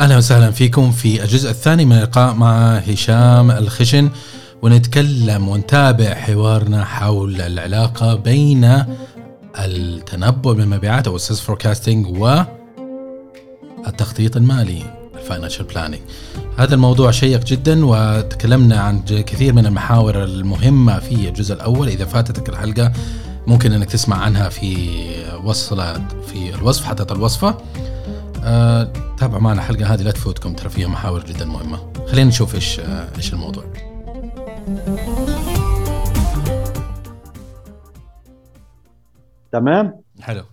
أهلا وسهلا فيكم في الجزء الثاني من اللقاء مع هشام الخشن ونتكلم ونتابع حوارنا حول العلاقة بين التنبؤ بالمبيعات أو ال sales forecasting والتخطيط المالي ال financial planning هذا الموضوع شيق جدا وتكلمنا عن كثير من المحاور المهمة في الجزء الأول. إذا فاتتك الحلقة ممكن إنك تسمع عنها في وصلة في الوصف حطت الوصفة. أه تابعوا معنا الحلقة هذه لا تفوتكم ترى فيها محاور جدا مهمة. خلينا نشوف إيش آه، إيش الموضوع. تمام؟ حلو.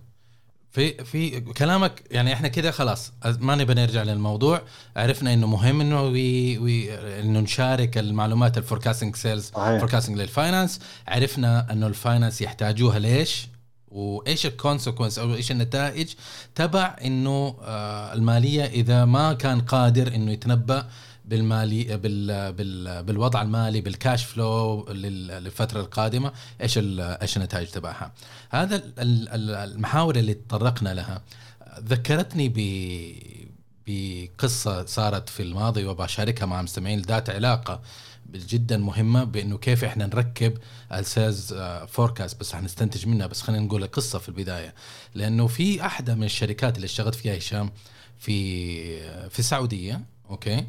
في في كلامك يعني إحنا كده خلاص ما نبي نرجع للموضوع. عرفنا إنه مهم إنه وي وي إنه نشارك المعلومات ال forecasting sales forecasting لل finance عرفنا إنه ال finance يحتاجوها ليش؟ وإيش ال consequences أو إيش النتائج تبع إنه آه المالية إذا ما كان قادر إنه يتنبأ بالمالي بال بال بالوضع المالي بال cash flow للفترة القادمة إيش إيش النتائج تبعها. هذا المحاور اللي تطرقنا لها. ذكرتني ب بقصة صارت في الماضي وبشاركها مع مستمعين ذات علاقة. جدا مهمة بأنه كيف إحنا نركب ال sales forecast بس حنستنتج منها بس خلينا نقول قصه في البداية. لأنه في أحدى من الشركات اللي اشتغلت فيها هشام في في السعودية okay؟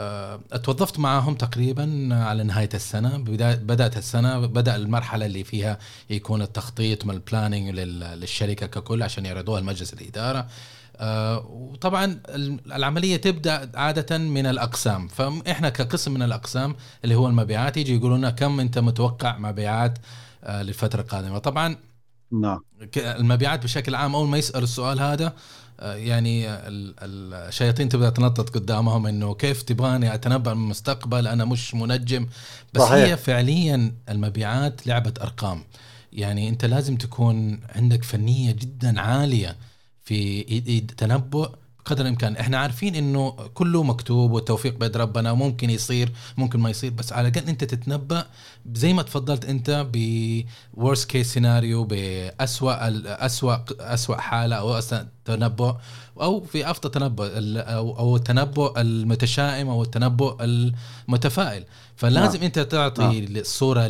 آه، اتوظفت معهم تقريبا على نهاية السنة. بدأت السنة بدأ المرحلة اللي فيها يكون التخطيط من ال planning للشركة ككل عشان يعرضوها لمجلس الإدارة. آه، وطبعا العملية تبدأ عادة من الأقسام. فاحنا كقسم من الأقسام اللي هو المبيعات يجي يقولوا لنا كم أنت متوقع مبيعات آه، للفترة القادمة. طبعا نعم. المبيعات بشكل عام أول ما يسأل السؤال هذا يعني الشياطين تبدأ تنطط قدامهم إنه كيف تبغاني أتنبأ من المستقبل؟ أنا مش منجم. بس صحيح. هي فعليا المبيعات لعبة أرقام. يعني أنت لازم تكون عندك فنية جدا عالية في تنبؤ قدر الإمكان. إحنا عارفين إنه كله مكتوب والتوفيق بيد ربنا وممكن يصير ممكن ما يصير بس على الأقل أنت تتنبأ زي ما تفضلت أنت ب worst case scenario باسوا أسوأ أسوأ حالة أو تنبؤ أو في أفضل تنبؤ أو التنبؤ المتشائم أو التنبؤ المتفائل فلازم نعم. أنت تعطي نعم. الصورة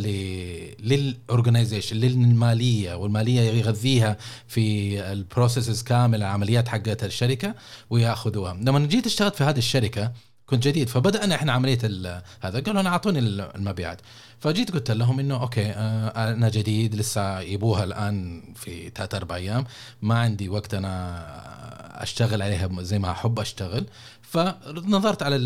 لل organization للمالية والمالية يغذيها في ال processes كامل العمليات حقت الشركة ويأخذوها لما جيت اشتغلت في هذه الشركة كنت جديد فبدأنا إحنا عملية هذا قالوا أنا أعطوني المبيعات فجيت قلت لهم إنه okay آه، أنا جديد لسه يبوها الآن في ثلاث أربع أيام. ما عندي وقت أنا أشتغل عليها زي ما أحب أشتغل. فنظرت على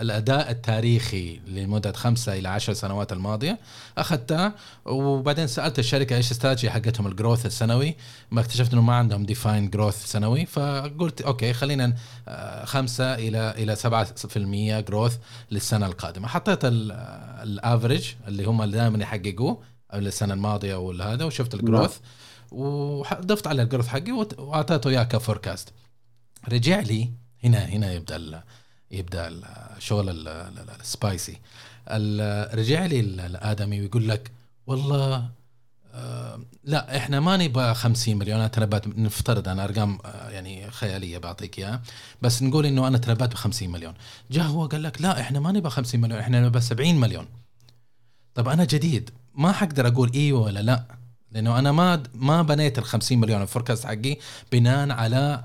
الأداء التاريخي لمدة خمسة إلى عشر سنوات الماضية. أخذتها وبعدين سألت الشركة إيش استراتيجي حقتهم ال growth السنوي. ما اكتشفت إنه ما عندهم defined growth سنوي. فقلت okay خلينا آه، خمسة إلى إلى 7% growth للسنة القادمة. حطيت ال average اللي هم اللي دائما يحققوه السنة الماضية ولا هذا وشفت ال growth نعم. وضفت على ال growth حقي وأعطيته إياه ك forecast رجع لي هنا هنا يبدأ ال يبدأ الشغل ال spicy رجع لي الادمي ويقول لك والله آه لا إحنا ما نبغى 50 مليون أنا نفترض أنا أرقام آه يعني خيالية بعطيك إياها بس نقول إنه أنا تنبأت ب 50 مليون. جاء هو قال لك لا إحنا ما نبغى 50 مليون إحنا نبغى 70 مليون. طب أنا جديد ما حقدر أقول إيوه ولا لا لأنه أنا ما ما بنيت ال 50 مليون ال forecast حقي بناء على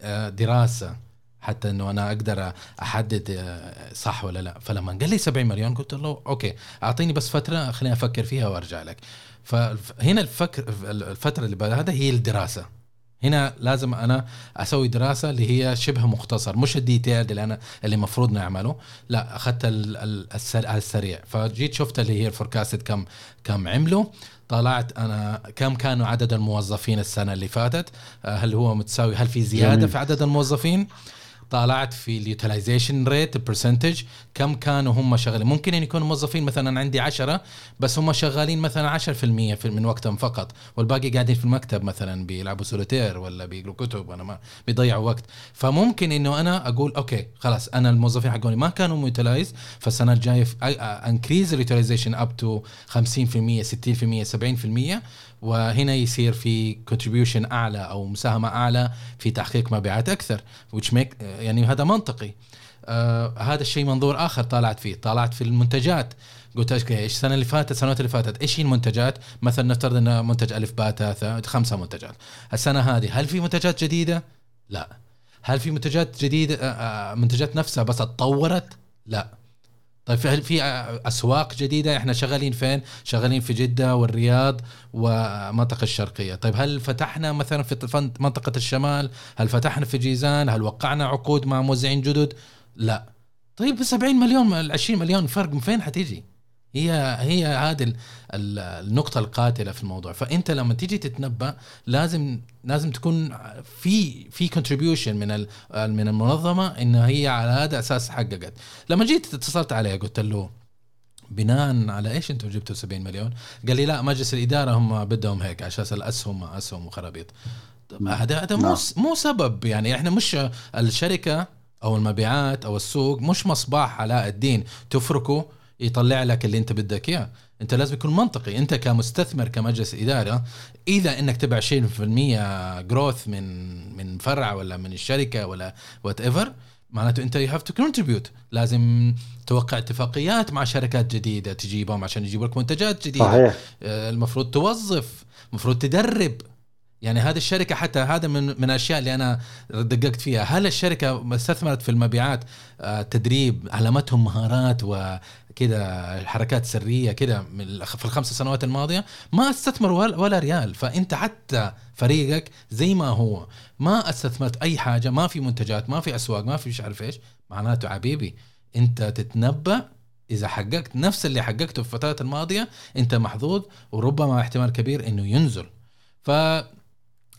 آه، دراسة حتى إنه أنا أقدر أحدد آه، صح ولا لا. فلما قال لي 70 مليون قلت له okay أعطيني بس فترة خليني أفكر فيها وأرجع لك. فهنا الفكر الفترة اللي بعد هذا هي الدراسة. هنا لازم أنا أسوي دراسة اللي هي شبه مختصر مش ال detail اللي أنا اللي المفروض نعمله لا أخذت السريع. فجيت شفت اللي هي ال forecast كم كم عملوا. طلعت أنا كم كانوا عدد الموظفين السنة اللي فاتت. آه، هل هو متساوي هل في زيادة جميل. في عدد الموظفين؟ طالعت في ال utilization rate ال percentage كم كانوا هم شغالين؟ ممكن إن يكونوا موظفين مثلا عندي عشرة بس هم شغالين مثلا 10% في من وقتهم فقط والباقي قاعدين في المكتب مثلا بيلعبوا سوليتير ولا بيقروا كتب ولا ما بيضيعوا وقت. فممكن إنه أنا أقول okay خلاص أنا الموظفين حقوني ما كانوا م utilized فالسنة الجاية increase ال utilization up to 50% 60% 70% وهنا يصير في contribution أعلى أو مساهمة أعلى في تحقيق مبيعات أكثر which make يعني هذا منطقي. آه هذا الشيء منظور آخر طالعت فيه طالعت في المنتجات. قلت إيش السنة اللي فاتت؟ السنوات اللي فاتت إيش هي المنتجات؟ مثلا نفترض إن منتج ألف باء ثلاثة خمسة منتجات. السنة هذه هل في منتجات جديدة؟ لا. هل في منتجات جديدة؟ آه، آه، منتجات نفسها بس اتطورت لا. طيب في في أسواق جديدة؟ إحنا شغالين فين؟ شغالين في جدة والرياض ومنطقة الشرقية. طيب هل فتحنا مثلا في منطقة الشمال؟ هل فتحنا في جيزان؟ هل وقعنا عقود مع موزعين جدد؟ لا. طيب 70 مليون 20 مليون فرق من فين حتيجي؟ هي هي هذه النقطة القاتلة في الموضوع. فأنت لما تيجي تتنبأ لازم لازم تكون في في كونتريبيوشن من من المنظمة إن هي على هذا أساس حققت. لما جيت اتصلت عليه قلت له بناء على إيش أنتم جبتوا 70 مليون؟ قال لي لا مجلس الإدارة هم بدهم هيك عشان الاسهم أسهم وخرابيط. هذا هذا مو نعم. مو سبب. يعني إحنا مش الشركة أو المبيعات أو السوق مش مصباح علاء الدين تفركه يطلع لك اللي انت بدك اياه. انت لازم يكون منطقي. انت كمستثمر كمجلس إدارة إذا إنك تبع 20% جروث من من فرع ولا من الشركة ولا whatever معناته انت you have to contribute لازم توقع اتفاقيات مع شركات جديدة تجيبهم عشان يجيبوا لك منتجات جديدة. صحيح. آه، المفروض توظف المفروض تدرب. يعني هذه الشركة حتى هذا من من الأشياء اللي أنا دققت فيها. هل الشركة استثمرت في المبيعات؟ آه، تدريب علمتهم مهارات وكذا حركات سرية كذا في الخمس سنوات الماضية؟ ما استثمروا ولا ريال. فأنت حتى فريقك زي ما هو. ما استثمرت أي حاجة ما في منتجات ما في أسواق ما في مش عارف إيش. معناته حبيبي أنت تتنبأ إذا حققت نفس اللي حققته في الفترات الماضية أنت محظوظ وربما احتمال كبير إنه ينزل. ف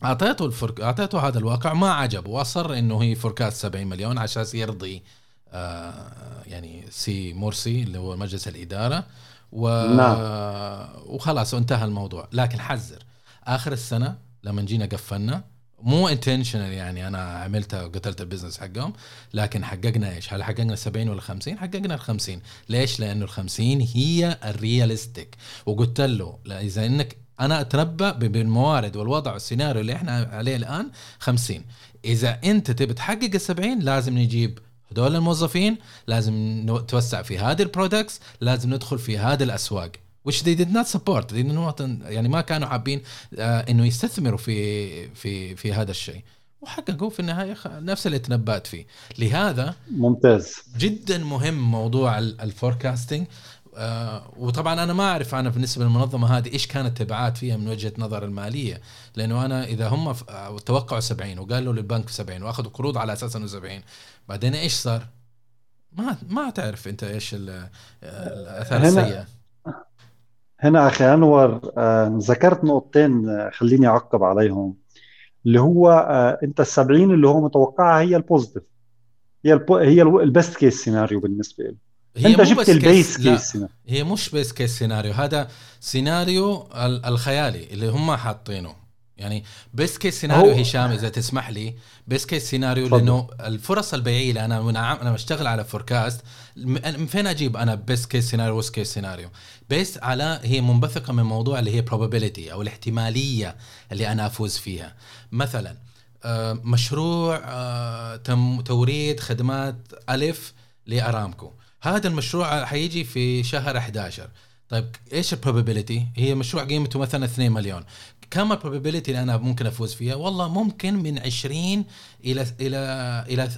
أعطيته الفرق أعطيته هذا الواقع ما عجبه وأصر إنه هي forecast 70 مليون عشان يرضي آه يعني سي مرسي اللي هو مجلس الإدارة و نعم. وخلاص انتهى الموضوع لكن حذر آخر السنة لما جينا قفلنا مو intentional يعني أنا عملتها وقتلت ال business حقهم لكن حققنا إيش؟ هل حققنا 70 ولا 50؟ حققنا ال 50 ليش؟ لأنه ال 50 هي ال realistic وقلت له إذا إنك أنا أتنبأ بالموارد والوضع والسيناريو اللي إحنا عليه الآن 50 إذا أنت تبي تحقق ال 70 لازم نجيب هذول الموظفين لازم نتوسع في هذه ال products لازم ندخل في هذه الأسواق. Which they did not support. They did not يعني ما كانوا حابين آه إنه يستثمروا في في في هذا الشيء. وحققوا في النهاية نفس اللي تنبأت فيه. لهذا ممتاز. جدا مهم موضوع الفوركاستنج آه وطبعا أنا ما أعرف أنا بالنسبة للمنظمة هذه إيش كانت التبعات فيها من وجهة نظر المالية لأنه أنا إذا هم آه، توقعوا 70 وقالوا للبنك 70 وأخذوا قروض على أساس إنه 70 بعدين إيش صار؟ ما ما تعرف أنت إيش آه، الأثار السيئة هنا أخي أنور ذكرت نقطتين خليني أعقب عليهم اللي هو أنت ال 70 اللي هو متوقعها هي ال positive هي البو هي ال best case scenario بالنسبة له هي أنت جبت ال best case هي مش best case scenario هذا سيناريو الخيالي اللي هم حاطينه. يعني best case scenario هشام إذا تسمح لي best case scenario لأنه الفرص البيعية اللي أنا أنا بشتغل على forecast من فين أجيب أنا best case scenario worst case scenario based على هي منبثقة من موضوع اللي هي probability أو الاحتمالية اللي أنا أفوز فيها. مثلا آه، مشروع آه، تم توريد خدمات ألف لأرامكو. هذا المشروع حيجي في شهر 11 طيب إيش ال probability؟ هي مشروع قيمته مثلا 2 مليون. كم ال probability اللي أنا ممكن أفوز فيها؟ والله ممكن من 20 إلى إلى إلى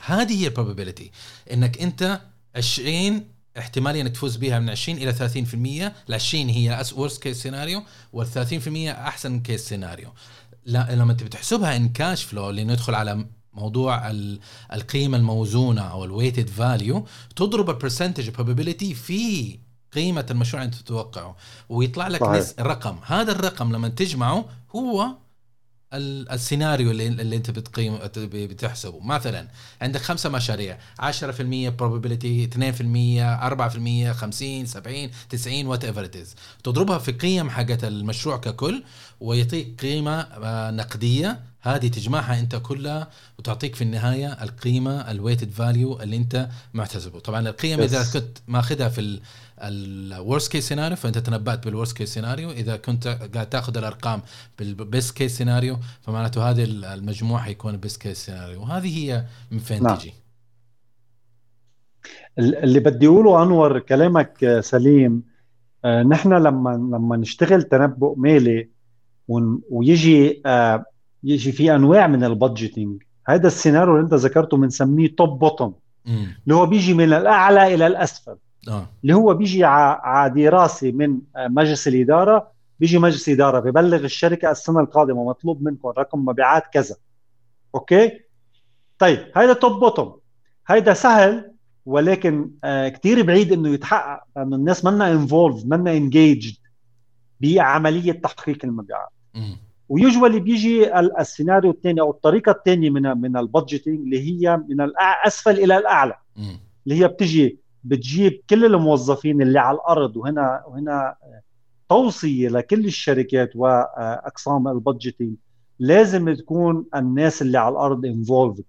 40% هذه هي ال probability إنك أنت 20 احتمالية إنك تفوز بها من 20 إلى 30% ال 20 هي worst case scenario وال 30% أحسن case scenario لا لما انت بتحسبها ان cash flow اللي ندخل على موضوع القيمة الموزونة أو ال weighted value تضرب ال percentage probability في قيمة المشروع اللي أنت تتوقعه ويطلع لك صحيح. رقم هذا الرقم لما تجمعه هو السيناريو اللي, اللي انت بتقيم بتحسبه. مثلا عندك خمسة مشاريع. 10% probability 2% 4% 50 70 90 وات ايفر ات تضربها في قيم حقت المشروع ككل ويعطيك قيمة آه، نقدية. هذه تجمعها انت كلها وتعطيك في النهاية القيمة ال weighted value اللي انت محتسبه طبعا القيم إذا كنت ماخذها في ال worst case scenario فأنت تنبأت بال worst case scenario إذا كنت قاعد تأخذ الأرقام بال best case scenario فمعناته هذه المجموع حيكون ال best case scenario وهذه هي من فين نعم. تجي؟ اللي بدي أقوله أنور كلامك سليم. آه، نحن لما لما نشتغل تنبؤ مالي ويجي آه، يجي في أنواع من ال budgeting هذا السيناريو اللي أنت ذكرته بنسميه top bottom اللي هو بيجي من الأعلى إلى الأسفل. آه. اللي هو بيجي على دراسه من مجلس الإدارة بيجي مجلس اداره ببلغ الشركة السنة القادمة مطلوب منكم رقم مبيعات كذا. okay؟ طيب هذا top bottom هذا سهل ولكن آه كثير بعيد إنه يتحقق لأنه الناس منا involved منا engaged بعملية تحقيق المبيعات. و usually بيجي السيناريو الثاني أو الطريقة الثانية من من ال budgeting اللي هي من الاسفل إلى الأعلى. اللي هي بتجي بتجيب كل الموظفين اللي على الأرض وهنا وهنا توصية لكل الشركات وأقسام ال budgeting لازم تكون الناس اللي على الأرض involved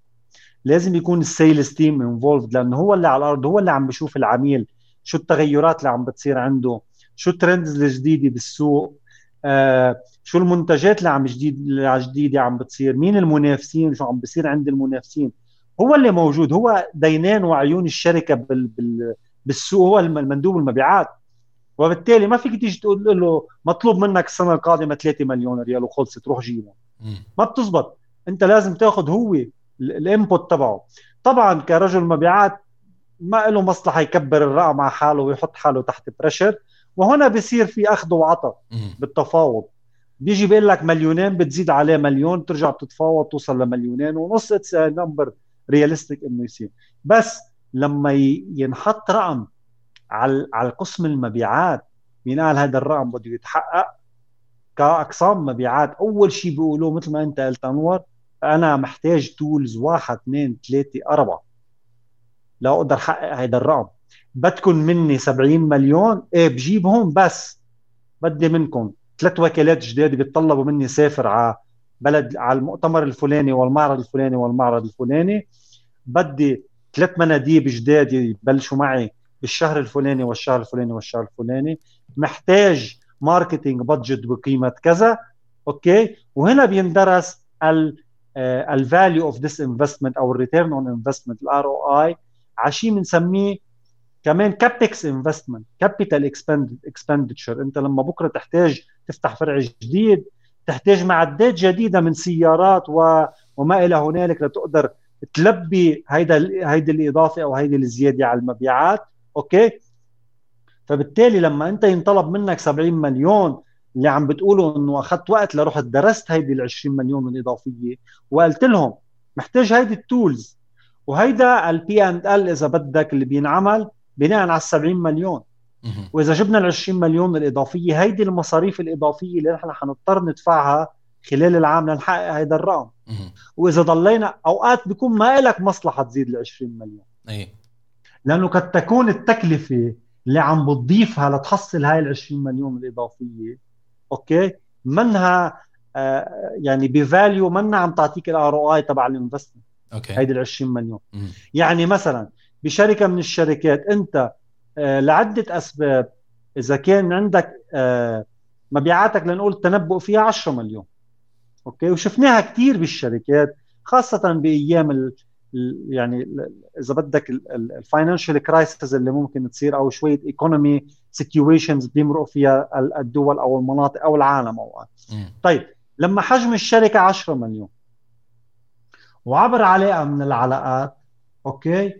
لازم يكون ال sales team involved لأنه هو اللي على الأرض هو اللي عم بيشوف العميل شو التغيرات اللي عم بتصير عنده شو ال trends الجديدة بالسوق آه شو المنتجات اللي عم جديد اللي جديدة عم بتصير مين المنافسين شو عم بصير عند المنافسين. هو اللي موجود. هو دينين وعيون الشركة بال بال بالسوق هو المندوب المبيعات وبالتالي ما فيك تيجي تقول له مطلوب منك السنة القادمة 3 مليون ريال وخلصت روح جيبهم ما بتزبط. انت لازم تاخذ هو ال input تبعه. طبعا كرجل مبيعات ما له مصلحة يكبر الرقم على حاله ويحط حاله تحت pressure وهنا بصير في أخذ وعطاء بالتفاوض. بيجي بيقول لك مليونين بتزيد عليه مليون بترجع بتتفاوض توصل لمليونين ونص. it's number realistic إنه يصير. بس لما ينحط رقم على على قسم المبيعات مين قال هذا الرقم بده يتحقق كأقسام مبيعات. أول شيء بيقولوه مثل ما أنت قلت أنور أنا محتاج tools واحد اثنين ثلاثة أربعة لا أقدر أحقق هذا الرقم. بدكم مني 70 مليون إيه بجيبهم بس بدي منكم. ثلاث وكالات جداد بيتطلبوا مني سافر على بلد على المؤتمر الفلاني والمعرض الفلاني والمعرض الفلاني. بدي ثلاث مناديب جداد يبلشوا معي بالشهر الفلاني والشهر الفلاني والشهر الفلاني. محتاج marketing budget بقيمة كذا أوكي؟ وهنا بيندرس ال value of this investment أو ال return on investment ال ROI على شيء بنسميه كمان CapEx investment capital expenditure أنت لما بكرة تحتاج تفتح فرع جديد تحتاج معدات جديدة من سيارات و... وما إلى هنالك لتقدر تلبي هيدا هيدي الإضافة أو هيدي الزيادة على المبيعات. أوكي؟ فبالتالي لما أنت ينطلب منك 70 مليون اللي عم بتقولوا إنه أخذت وقت لرحت درست هيدي ال 20 مليون الاضافيه وقلت لهم محتاج هيدي ال tools. وهيدا ال P and L إذا بدك اللي بينعمل بناء على ال 70 مليون. وإذا جبنا ال 20 مليون الإضافية هيدي المصاريف الإضافية اللي نحن حنضطر ندفعها خلال العام لنحقق هذا الرقم. وإذا ضلينا أوقات بيكون ما لك مصلحة تزيد ال 20 مليون. اي لأنه قد تكون التكلفة اللي عم بتضيفها لتحصل هاي ال 20 مليون الإضافية أوكي؟ منها آه يعني ب value منها عم تعطيك ال ROI تبع ال investment أوكي. هيدي ال 20 مليون. مم. يعني مثلا بشركة من الشركات أنت لعدة أسباب. إذا كان عندك آه مبيعاتك لنقول التنبؤ فيها 10 مليون. أوكي؟ وشفناها كثير بالشركات خاصة بأيام ال يعني إذا بدك ال financial crisis اللي ممكن تصير أو شوية economy situations بيمرقوا فيها الدول أو المناطق أو العالم أوقات. طيب لما حجم الشركة 10 مليون وعبر علاقه من العلاقات أوكي؟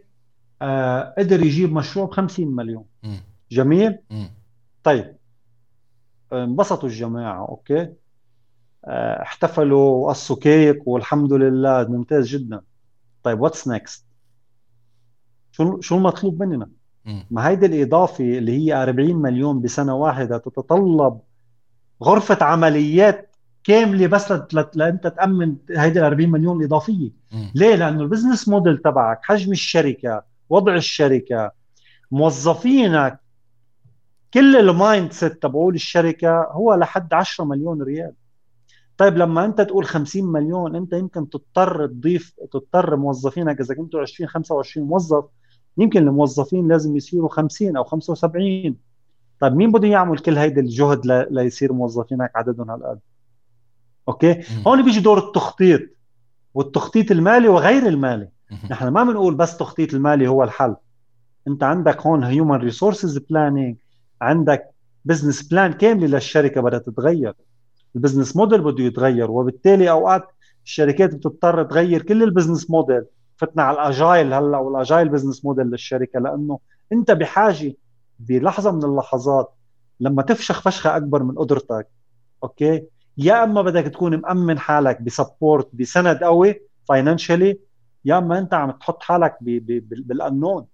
آه قدر يجيب مشروع ب 50 مليون. م. جميل؟ م. طيب. انبسطوا الجماعة أوكي؟ آه احتفلوا وقصوا كيك والحمد لله ممتاز جدا. طيب what's next شو شو المطلوب مننا؟ م. ما هيدي الإضافة اللي هي 40 مليون بسنة واحدة تتطلب غرفة عمليات كاملة بس لانت تامن هيدي ال 40 مليون الإضافية. ليه؟ لأنه ال business model تبعك حجم الشركة وضع الشركة. موظفينك كل ال mindset تبعول الشركة هو لحد 10 مليون ريال. طيب لما انت تقول 50 مليون انت يمكن تضطر تضيف تضطر موظفينك إذا كنتوا 20 25 موظف يمكن الموظفين لازم يصيروا 50 أو 75 طيب مين بده يعمل كل هيدا الجهد ليصير موظفين هيك عددهم هالقد؟ أوكي؟ هون بيجي دور التخطيط والتخطيط المالي وغير المالي. نحن ما بنقول بس تخطيط المالي هو الحل. انت عندك هون human resources planning عندك business plan كاملة للشركة بدها تتغير. ال business model بده يتغير وبالتالي أوقات الشركات بتضطر تغير كل ال business model فتنا على ال agile هلأ وال agile business model للشركة لأنه أنت بحاجة بلحظة من اللحظات لما تفشخ فشخة أكبر من قدرتك. أوكي؟ يا إما بدك تكون مأمن حالك ب support بسند قوي financially يا اما انت عم تحط حالك بالقانون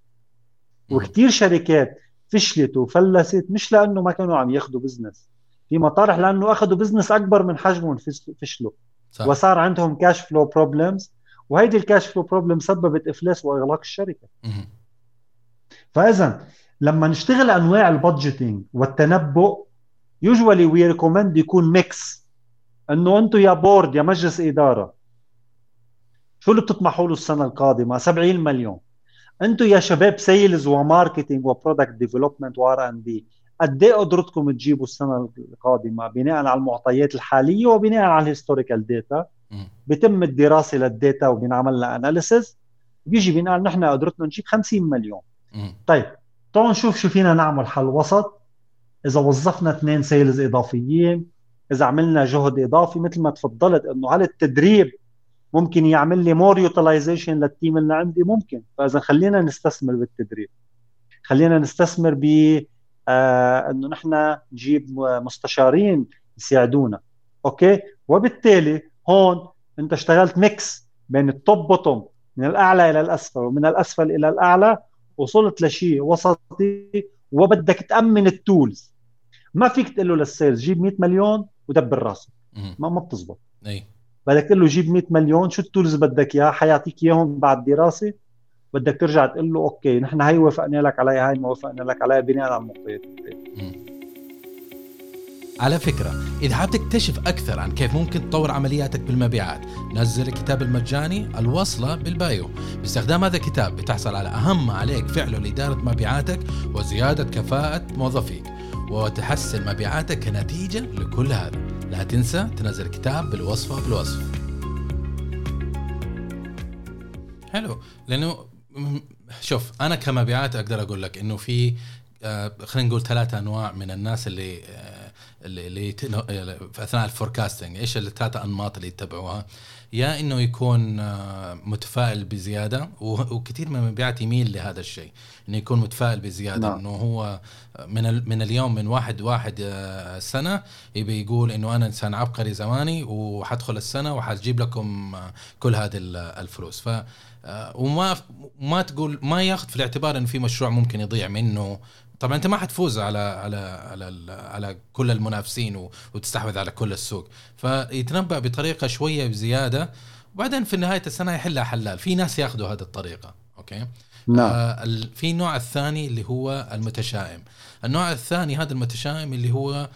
وكثير شركات فشلت وفلست مش لأنه ما كانوا عم ياخذوا business في مطارح لأنه اخذوا business أكبر من حجمهم فشلوا. صح. وصار عندهم cash flow problems وهيدي ال cash flow problem سببت إفلاس وإغلاق الشركة. فإذا لما نشتغل أنواع ال budgeting والتنبؤ usually we recommend يكون mix إنه أنتم يا board يا مجلس إدارة. شو اللي بتطمحوا له السنة القادمة؟ 70 مليون. أنتم يا شباب sales و marketing و product development و R and D قد إيه قدرتكم تجيبوا السنة القادمة؟ بناء على المعطيات الحالية وبناء على ال historical data بيتم الدراسة لل data وبينعمل لها analysis بيجي بينقال نحن قدرتنا نجيب 50 مليون. طيب تعالوا نشوف شو فينا نعمل حل وسط إذا وظفنا اثنين sales إضافيين إذا عملنا جهد إضافي مثل ما تفضلت إنه هل التدريب ممكن يعمل لي more utilization لل team اللي عندي ممكن. فإذا خلينا نستثمر بالتدريب. خلينا نستثمر ب آه إنه نحن نجيب مستشارين يساعدونا. أوكي؟ وبالتالي هون أنت اشتغلت mix بين ال top bottom من الأعلى إلى الأسفل ومن الأسفل إلى الأعلى وصلت لشيء وسطي وبدك تأمن ال tools ما فيك تقول له لل sales جيب 100 مليون ودبر راسك. ما ما بتزبط. إي. بدك تقول له جيب 100 مليون شو ال tools بدك إياها؟ حيعطيك إياهم بعد دراسة. بدك ترجع تقول له okay نحن هي وافقنا لك عليها هي ما وافقنا لك عليها بناء على المعطيات. على فكرة إذا حاب تكتشف أكثر عن كيف ممكن تطور عملياتك بالمبيعات نزل الكتاب المجاني الوصلة بال bio. باستخدام هذا الكتاب بتحصل على أهم ما عليك فعله لإدارة مبيعاتك وزيادة كفاءة موظفيك وتحسن مبيعاتك كنتيجة لكل هذا. لا تنسى تنزل الكتاب بالوصفة بالوصف. حلو. لأنه شوف أنا كمبيعات أقدر أقول لك إنه في آه، خلينا نقول ثلاثة أنواع من الناس اللي آه، اللي, في أثناء الفوركاستنج إيش الثلاثة أنماط اللي يتبعوها؟ يا إنه يكون آه، متفائل بزيادة وكثير من المبيعات يميل لهذا الشيء إنه يكون متفائل بزيادة نعم. إنه هو من من اليوم من واحد واحد آه، سنة يبي يقول إنه أنا إنسان عبقري زماني وحدخل السنة وحجيب لكم آه، كل هذه الفلوس ف وما ما تقول ما ياخذ في الاعتبار انه في مشروع ممكن يضيع منه طبعا أنت ما حتفوز على على على على كل المنافسين وتستحوذ على كل السوق. فيتنبأ بطريقة شوية بزيادة. وبعدين في نهاية السنة يحلها حلال. في ناس ياخذوا هذه الطريقة. okay؟ نعم. آه في النوع الثاني اللي هو المتشائم. النوع الثاني هذا المتشائم اللي هو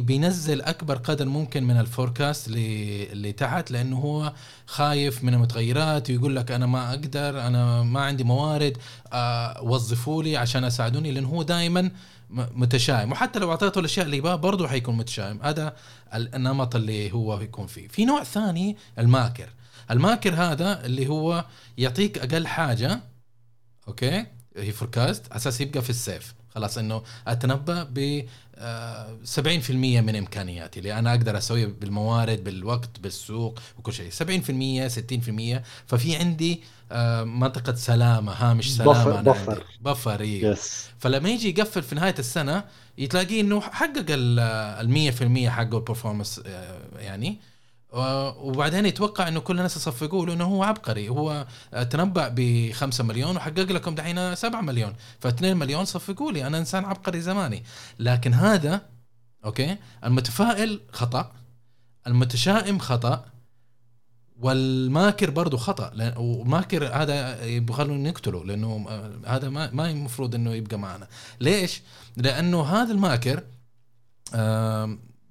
بينزل أكبر قدر ممكن من ال forecast اللي تحت لأنه هو خايف من المتغيرات ويقول لك أنا ما أقدر أنا ما عندي موارد آه، وظفوا لي عشان أساعدوني لأنه هو دائما متشائم. وحتى لو أعطيته الأشياء اللي يبغاها برضه حيكون متشائم. هذا النمط اللي هو يكون فيه. في نوع ثاني الماكر. الماكر هذا اللي هو يعطيك أقل حاجة okay؟ هي forecast أساس يبقى في ال safe. خلاص إنه أتنبأ ب 70% من إمكانياتي اللي أنا أقدر أسويه بالموارد بالوقت بالسوق وكل شيء. 70% 60% ففي عندي آه، منطقة سلامة هامش سلامة buffer buffer, buffer إيه. فلما يجي يقفل في نهاية السنة يتلاقيه إنه حقق ال 100% حقه ال performance آه، يعني وبعدين يتوقع إنه كل الناس يصفقوا له انه هو عبقري. هو تنبأ ب 5 مليون وحقق لكم دحين 7 مليون. ف 2 مليون صفقوا لي. أنا إنسان عبقري زماني. لكن هذا okay المتفائل خطأ. المتشائم خطأ. والماكر برضه خطأ. وماكر هذا يبغى نقتله لأنه هذا ما ما المفروض إنه يبقى معنا. ليش؟ لأنه هذا الماكر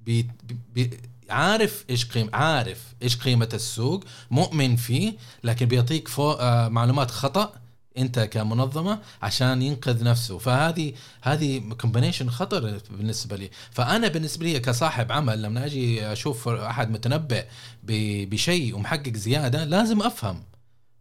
بي بي عارف إيش قيم عارف إيش قيمة السوق مؤمن فيه لكن بيعطيك فوق آه معلومات خطأ أنت كمنظمة عشان ينقذ نفسه. فهذه هذه combination خطر بالنسبة لي. فأنا بالنسبة لي كصاحب عمل لما أجي أشوف أحد متنبئ بشيء ومحقق زيادة لازم أفهم.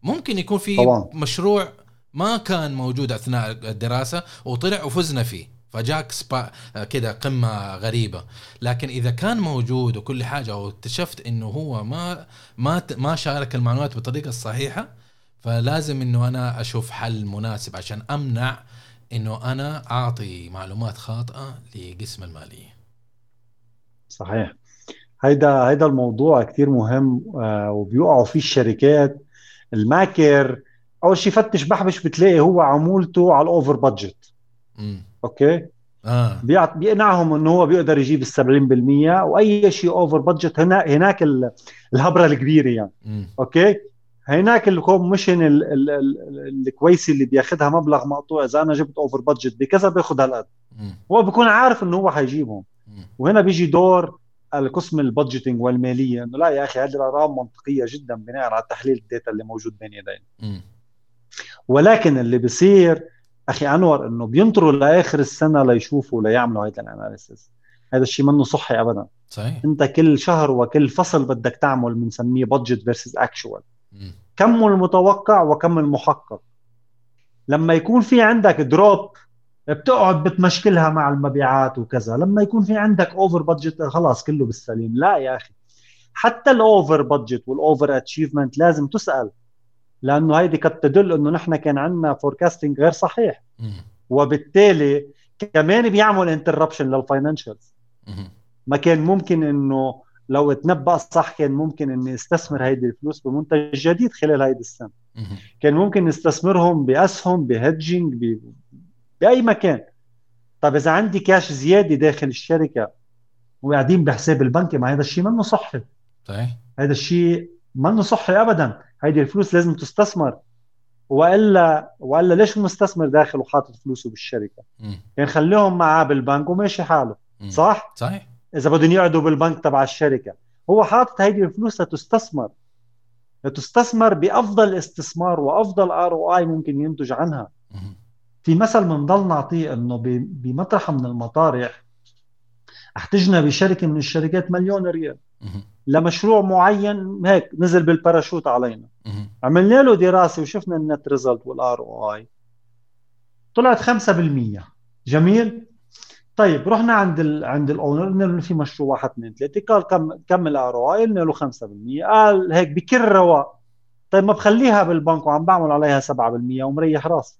ممكن يكون في طبعا. مشروع ما كان موجود أثناء الدراسة وطلع وفزنا فيه. فجاك سبا كده قمة غريبة. لكن إذا كان موجود وكل حاجة واكتشفت إنه هو ما ما ما شارك المعلومات بالطريقة الصحيحة فلازم إنه أنا أشوف حل مناسب عشان أمنع إنه أنا أعطي معلومات خاطئة لقسم المالية. صحيح. هيدا هيدا الموضوع كثير مهم آه، وبيوقعوا فيه الشركات. الماكر أول شيء فتش بحبش بتلاقي هو عمولته على ال over budget okay؟ آه. بيقنعهم إنه هو بيقدر يجيب ال 70% وأي شيء over budget هنا هناك الهبرة الكبيرة يعني. م. okay؟ هناك ال commission الكويسة اللي بياخذها مبلغ مقطوع. إذا أنا جبت over budget بكذا باخذ هالقد. هو بيكون عارف إنه هو حيجيبهم. وهنا بيجي دور القسم ال budgeting والمالية. إنه لا يا أخي هذه الأرقام منطقية جدا بناء على تحليل ال data اللي موجود بين يدينا. ولكن اللي بيصير أخي أنور إنه بينطروا لآخر السنة ليشوفوا ليعملوا هيدا ال analysis هذا الشيء منه صحي ابدا. صحيح. أنت كل شهر وكل فصل بدك تعمل بنسميه budget versus actual كم المتوقع وكم المحقق؟ لما يكون في عندك drop بتقعد بتمشكلها مع المبيعات وكذا. لما يكون في عندك over budget خلاص كله بالسليم. لا يا أخي. حتى ال over budget وال over achievement لازم تسأل. لأنه هيدي قد تدل إنه نحن كان عندنا forecasting غير صحيح. وبالتالي كمان بيعمل interruption لل financials ما كان ممكن إنه لو تنبأ صح كان ممكن اني استثمر هيدي الفلوس بمنتج جديد خلال هيدي السنة. كان ممكن نستثمرهم بأسهم بهيدجينج ب... بأي مكان. طب إذا عندي كاش زيادة داخل الشركة وقاعدين بحساب البنكي ما هذا الشيء منه صحي. صحيح. هذا الشيء منه صحي ابدا. هيدي الفلوس لازم تستثمر. والا وإلا ليش المستثمر داخل وحاطط فلوسه بالشركة؟ يعني خليهم معاه بالبنك وماشي حاله. صح؟ صحيح. إذا بدهم يقعدوا بالبنك تبع الشركة. هو حاطط هيدي الفلوس لتستثمر. لتستثمر بأفضل استثمار وأفضل ROI ممكن ينتج عنها. في مثل بنضل نعطيه إنه بمطرح من المطارح أحتجنا بشركة من الشركات مليون ريال لمشروع معين هيك نزل بالباراشوت علينا. عملنا له دراسة وشفنا ال net result وال ROI طلعت 5% جميل؟ طيب رحنا عند ال عند ال owner قلنا له في مشروع واحد اثنين ثلاثة. قال كم كم ال ROI قلنا له 5% قال هيك بكل رواق. طيب ما بخليها بالبنك وعم بعمل عليها 7% ومريح راسي.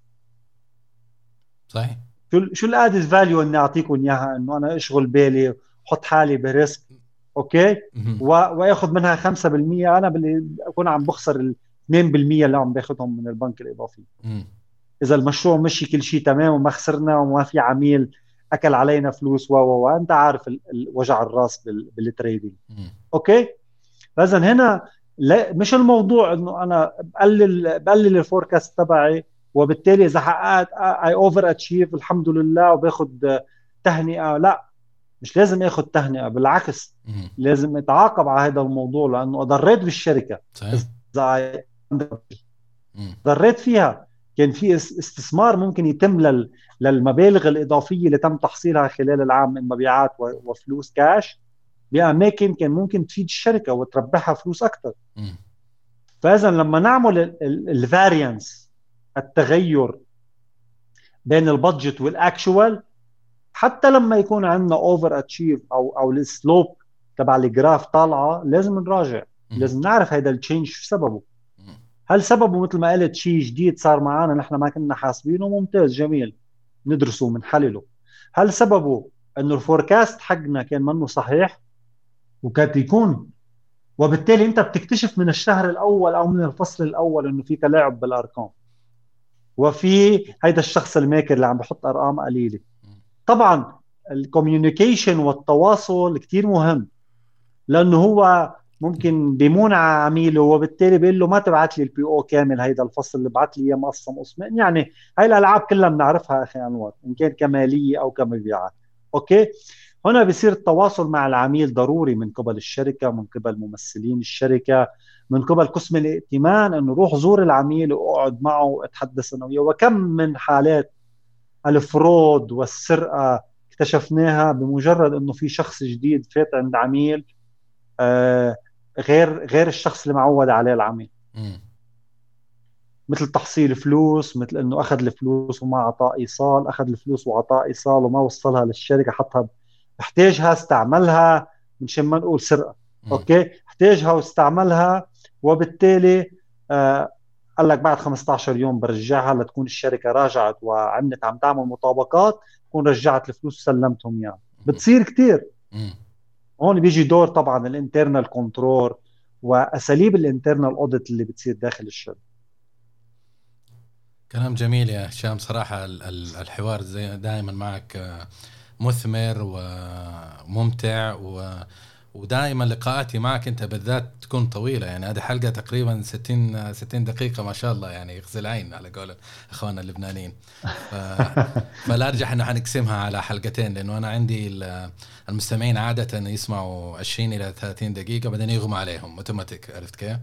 صحيح. شو شو ال added value اني اعطيكم إياها؟ انه أنا اشغل بالي وحط حالي ب risk. okay؟ واخذ منها 5% أنا باللي أكون عم بخسر ال 2% اللي عم باخذهم من البنك الإضافي. إذا المشروع مشي كل شيء تمام وما خسرنا وما في عميل أكل علينا فلوس و و أنت عارف وجع الرأس بال trading. okay؟ فإذا هنا لا مش الموضوع إنه أنا بقلل بقلل ال forecast تبعي وبالتالي إذا حققت اي over achieve الحمد لله وباخذ تهنئة. لا مش لازم اخذ تهنئة بالعكس مم. لازم اتعاقب على هذا الموضوع لأنه ضريت بالشركة. صحيح. ضريت فيها. كان في استثمار ممكن يتم لل... للمبالغ الإضافية اللي تم تحصيلها خلال العام من مبيعات و... وفلوس كاش بأماكن كان ممكن تفيد الشركة وتربحها فلوس أكثر فإذا لما نعمل ال variance التغير بين ال budget وال actual حتى لما يكون عندنا over achieve أو أو ال slope تبع ال graph طالعة لازم نراجع. لازم نعرف هذا ال change شو سببه. هل سببه مثل ما قلت شيء جديد صار معنا نحن ما كنا حاسبينه؟ ممتاز جميل. ندرسه ونحلله هل سببه إنه ال forecast حقنا كان منه صحيح؟ وقد يكون. وبالتالي أنت بتكتشف من الشهر الأول أو من الفصل الأول إنه في تلاعب بالأرقام. وفي هيدا الشخص الماكر اللي عم بحط أرقام قليلة. طبعا ال communication والتواصل كثير مهم لأنه هو ممكن بيمون على عميله وبالتالي بيقول له ما تبعت لي ال PO كامل هيدا الفصل اللي بعت لي إياه مقسم قسمين. يعني هاي الألعاب كلها بنعرفها أخي أنور إن كان كمالية أو كمبيعات. okay؟ هنا بصير التواصل مع العميل ضروري من قبل الشركة من قبل ممثلين الشركة من قبل قسم الائتمان إنه روح زور العميل وأقعد معه وأتحدث أنا وياه. وكم من حالات ال fraud والسرقة اكتشفناها بمجرد إنه في شخص جديد فات عند عميل آه غير غير الشخص اللي معود عليه العميل. مثل تحصيل فلوس مثل إنه أخذ الفلوس وما أعطاه إيصال أخذ الفلوس وأعطاه إيصال وما وصلها للشركة حطها احتاجها استعملها مشان ما نقول سرقة. okay احتاجها واستعملها وبالتالي آه قال لك بعد 15 يوم برجعها لتكون الشركة راجعت وعملت عم تعمل مطابقات تكون رجعت الفلوس وسلمتهم إياها. بتصير كثير هون بيجي دور طبعا ال internal control وأساليب ال internal audit اللي بتصير داخل الشركة. كلام جميل يا هشام. صراحة الحوار زي دائما معك آه، مثمر وممتع و ودائما لقاءاتي معك أنت بالذات تكون طويلة يعني هذه حلقة تقريبا 60 60 دقيقة ما شاء الله يعني يغسل العين على قول إخواننا اللبنانيين ف... فلا ارجح انه حنقسمها على حلقتين لأنه أنا عندي المستمعين عادة يسمعوا 20 إلى 30 دقيقة بعدين يغمى عليهم اوتوماتيك عرفت كيف؟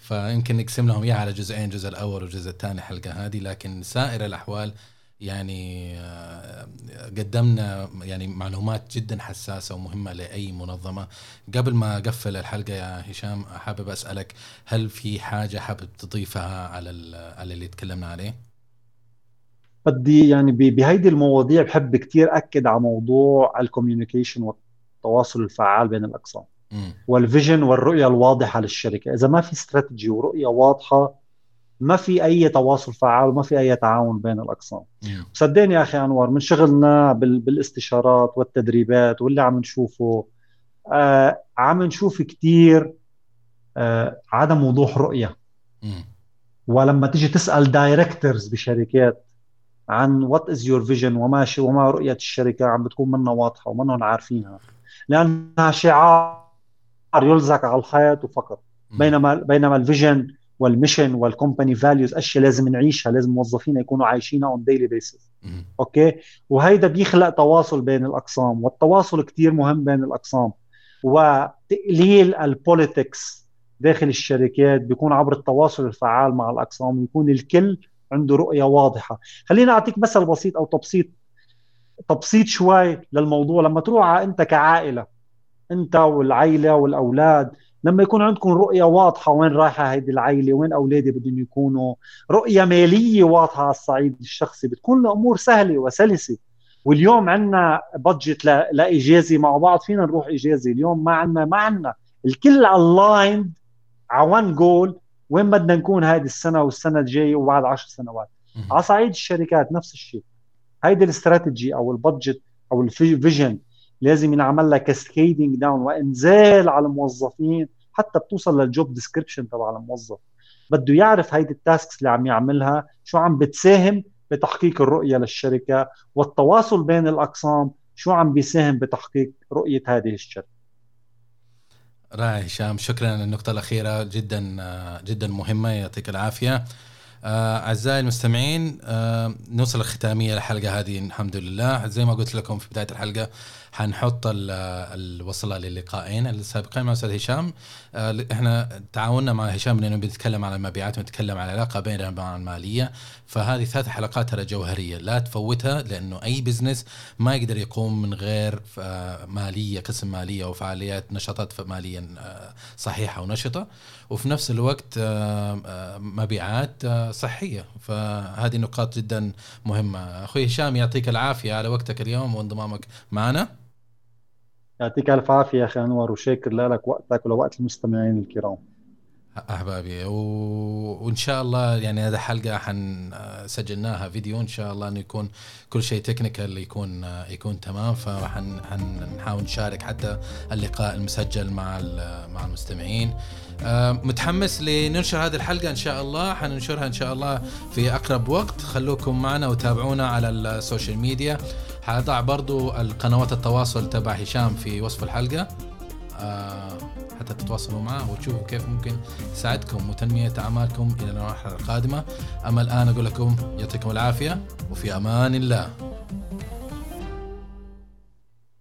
فيمكن نقسم لهم إياها على جزئين الجزء الأول والجزء الثاني حلقة هذه لكن سائر الأحوال يعني آه، قدمنا يعني معلومات جدا حساسة ومهمة لأي منظمة. قبل ما أقفل الحلقة يا هشام حابب أسألك هل في حاجة حابب تضيفها على على اللي تكلمنا عليه؟ بدي يعني بهيدي المواضيع بحب كثير أكد على موضوع ال communication والتواصل الفعال بين الأقسام. وال vision والرؤية الواضحة للشركة. إذا ما في استراتيجي ورؤية واضحة ما في أي تواصل فعال وما في أي تعاون بين الأقسام. صدقني يا أخي أنور من شغلنا بالاستشارات والتدريبات واللي عم نشوفه آه عم نشوف كثير آه عدم وضوح رؤية. ولما تيجي تسأل directors بشركات عن what is your vision وما وما رؤية الشركة عم بتكون منا واضحة ومنهم عارفينها. لأنها شعار يلزق على الحيط وفقط. بينما بينما ال vision وال mission وال company values أشياء لازم نعيشها لازم موظفينا يكونوا عايشينها on daily basis okay؟ وهيدا بيخلق تواصل بين الأقسام والتواصل كتير مهم بين الأقسام. وتقليل ال politics داخل الشركات بيكون عبر التواصل الفعال مع الأقسام ويكون الكل عنده رؤية واضحة. خليني أعطيك مثل بسيط أو تبسيط. تبسيط شوي للموضوع. لما تروح أنت كعائلة أنت والعائله والأولاد لما يكون عندكم رؤية واضحة وين رايحة هيدي العائله وين أولادي بدهم يكونوا رؤية مالية واضحة على الصعيد الشخصي بتكون الأمور سهلة وسلسة. واليوم عندنا budget لاجازه مع بعض فينا نروح إجازة. اليوم ما عندنا ما عندنا الكل aligned على one goal وين بدنا نكون هذه السنة والسنة الجاية وبعد 10 سنوات. على صعيد الشركات نفس الشيء. هيدي الاستراتيجي أو ال budget أو ال vision لازم ينعمل لها cascading down وإنزال على الموظفين حتى بتوصل لل job description تبع الموظف. بده يعرف هيدي ال tasks اللي عم يعملها شو عم بتساهم بتحقيق الرؤية للشركة والتواصل بين الأقسام شو عم بيساهم بتحقيق رؤية هذه الشركة. رائع هشام شكرا للنقطة الأخيرة جدا جدا مهمة يعطيك العافية. آه، أعزائي المستمعين آه، نوصل الختامية للحلقة هذه الحمد لله. زي ما قلت لكم في بداية الحلقة حنحط الوصلة للقاءين السابقين. مع الاستاذ هشام آه، إحنا تعاوننا مع هشام لأنه بنتكلم على المبيعات ونتكلم على العلاقة بينها المالية. فهذه ثلاث حلقات ترى جوهرية لا تفوتها لأنه أي بزنس ما يقدر يقوم من غير آه، مالية قسم مالية وفعاليات نشاطات مالية آه، صحيحة ونشطه وفي نفس الوقت مبيعات صحية. فهذه نقاط جدا مهمة. أخوي هشام يعطيك العافية على وقتك اليوم وانضمامك معنا. يعطيك ألف عافية يا أخي أنور وشاكر لك وقتك ولوقت المستمعين الكرام. أحبابي و... وإن شاء الله يعني هذا حلقة حن سجلناها فيديو إن شاء الله إنه يكون كل شيء تكنيكال يكون يكون تمام فحن حنحاول نشارك حتى اللقاء المسجل مع مع المستمعين. متحمس لننشر هذه الحلقة إن شاء الله. حننشرها إن شاء الله في أقرب وقت. خلوكم معنا وتابعونا على السوشيال ميديا. حأضع برضو القنوات التواصل تبع هشام في وصف الحلقة. آه حتى تتواصلوا معه وتشوفوا كيف ممكن يساعدكم وتنمية أعمالكم إلى المرحلة القادمة. أما الآن أقول لكم يعطيكم العافية وفي أمان الله.